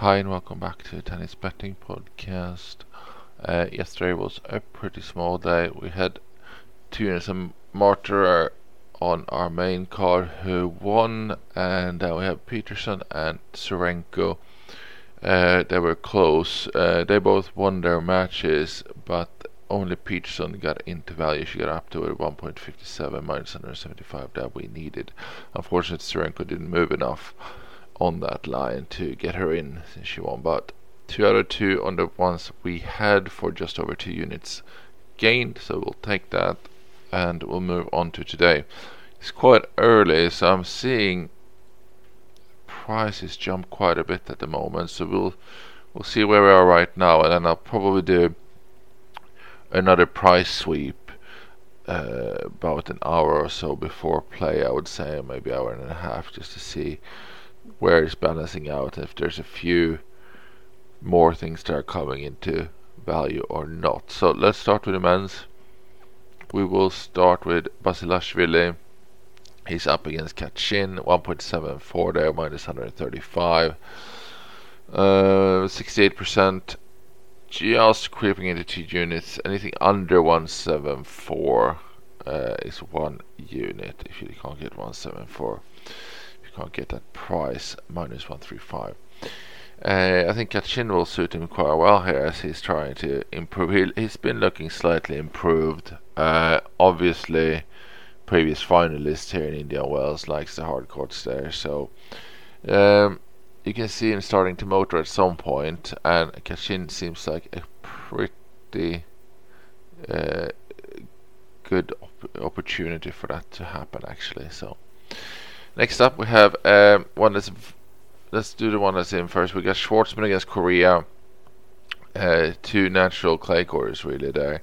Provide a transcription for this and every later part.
Hi and welcome back to the Tennis Betting Podcast. Uh, yesterday was a pretty small day. We had Tunis and Martyr on our main card who won, and then we had Peterson and Tsurenko. Uh, they were close. Uh, they both won their matches, but only Peterson got into value. She got up to a 1.57 minus 175 that we needed. Unfortunately, Tsurenko didn't move enough on that line to get her in since she won. But two out of two on the ones we had for just over two units gained. So we'll take that and we'll move on to today. It's quite early, so I'm seeing prices jump quite a bit at the moment. So we'll we'll see where we are right now, and then I'll probably do another price sweep uh, about an hour or so before play. I would say maybe hour and a half, just to see where it's balancing out. If there's a few more things that are coming into value or not. So let's start with the men's. We will start with Basilashvili. He's up against Cachin, 1.74 there, minus 135. Uh, 68%, just creeping into two units. Anything under 174 uh, is one unit. If you can't get 174, you can't get that price, minus 135. Uh, I think Cachin will suit him quite well here as he's trying to improve. He, has been looking slightly improved. Uh, obviously, previous finalist here in Indian Wells likes the hard courts there, so um, you can see him starting to motor at some point, and Cachin seems like a pretty uh, good op opportunity for that to happen, actually. So next up we have um, one that's let's do the one that's in first. We got Schwartzman against Coria. Uh, two natural clay courts really there.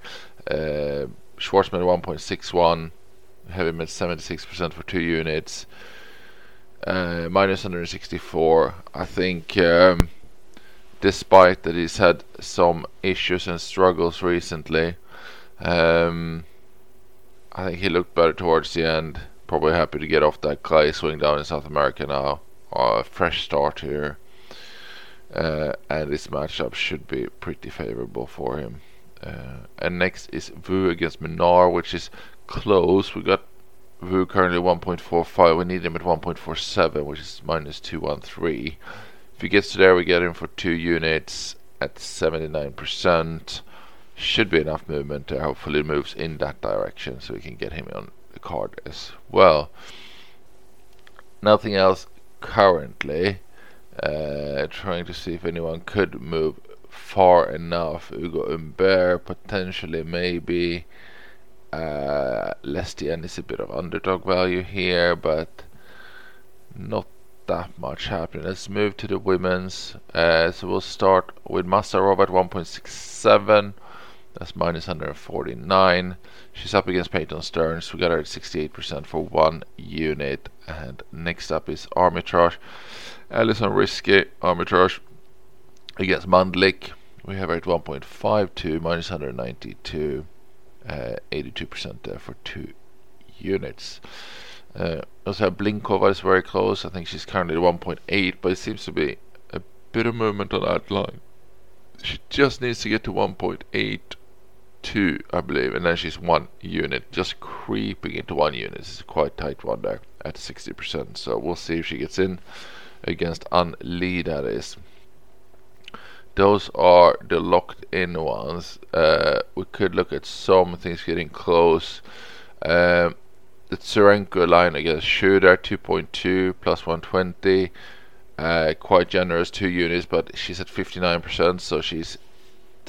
Uh, Schwartzman 1.61, heavy met 76% for two units. Uh, minus 164. I think, um, despite that he's had some issues and struggles recently, um, I think he looked better towards the end. Probably happy to get off that clay swing down in South America now a fresh start here. Uh, and this matchup should be pretty favorable for him. Uh, and next is Vu against Munar, which is close. We got Vu currently 1.45. We need him at 1.47, which is minus 213. If he gets to there, we get him for two units at 79%. Should be enough movement there. Hopefully, moves in that direction so we can get him on card as well. Nothing else currently. Uh, trying to see if anyone could move far enough. Ugo Humbert potentially maybe. Uh, Lestienne is a bit of underdog value here, but not that much happening. Let's move to the women's. Uh, so we'll start with Masarova at 1.67. That's minus 149. She's up against Peyton Stearns. We got her at 68% for one unit. And next up is Amritraj. Alison Riske, Amritraj against Mandlik. We have her at 1.52, minus 192. Uh, 82% there for two units. Uh, also Blinkova is very close. I think she's currently at 1.8, but it seems to be a bit of movement on that line. She just needs to get to 1.8 two, I believe, and then she's one unit, just creeping into one unit. It's quite tight one there at 60%. So we'll see if she gets in against Unli, that is. Those are the locked in ones. Uh, we could look at some things getting close. Um, the Tsurenko line against Shooter 2.2 plus 120. Uh, quite generous, two units, but she's at 59%, so she's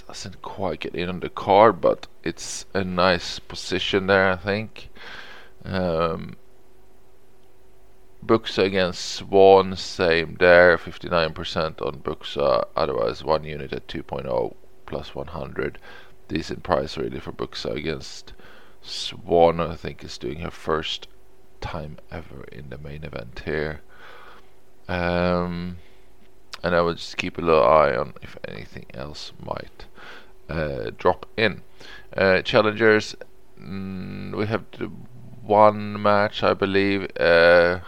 doesn't quite get in on the card, but it's a nice position there, I think. Um, Bucsa against Swan, same there, 59% on Bucsa, otherwise one unit at 2.0 plus 100. Decent price really for Bucsa against Swan, I think is doing her first time ever in the main event here. Um, and I will just keep a little eye on if anything else might uh, drop in. Uh, challengers, mm, we have one match, I believe. Uh,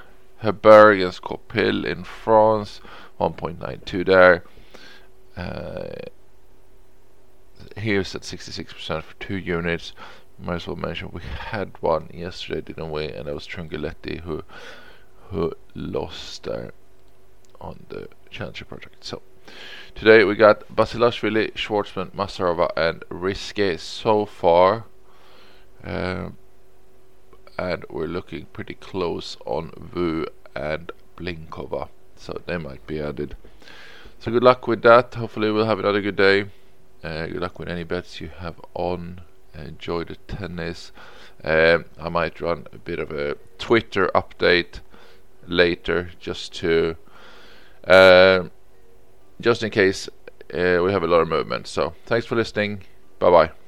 Heber against Copil in France, 1.92 there. Uh, here's at 66% for two units. Might as well mention we had one yesterday, didn't we? And that was Trungelliti who who lost there on the Challenger project. So today we got Basilashvili, Schwartzman, Masarova, and Riske so far. Um, and we're looking pretty close on Vu and Blinkova, so they might be added. So good luck with that. Hopefully we'll have another good day. Uh, good luck with any bets you have on. Enjoy the tennis. Um, I might run a bit of a Twitter update later, just to just in case uh, we have a lot of movement. So thanks for listening. Bye bye.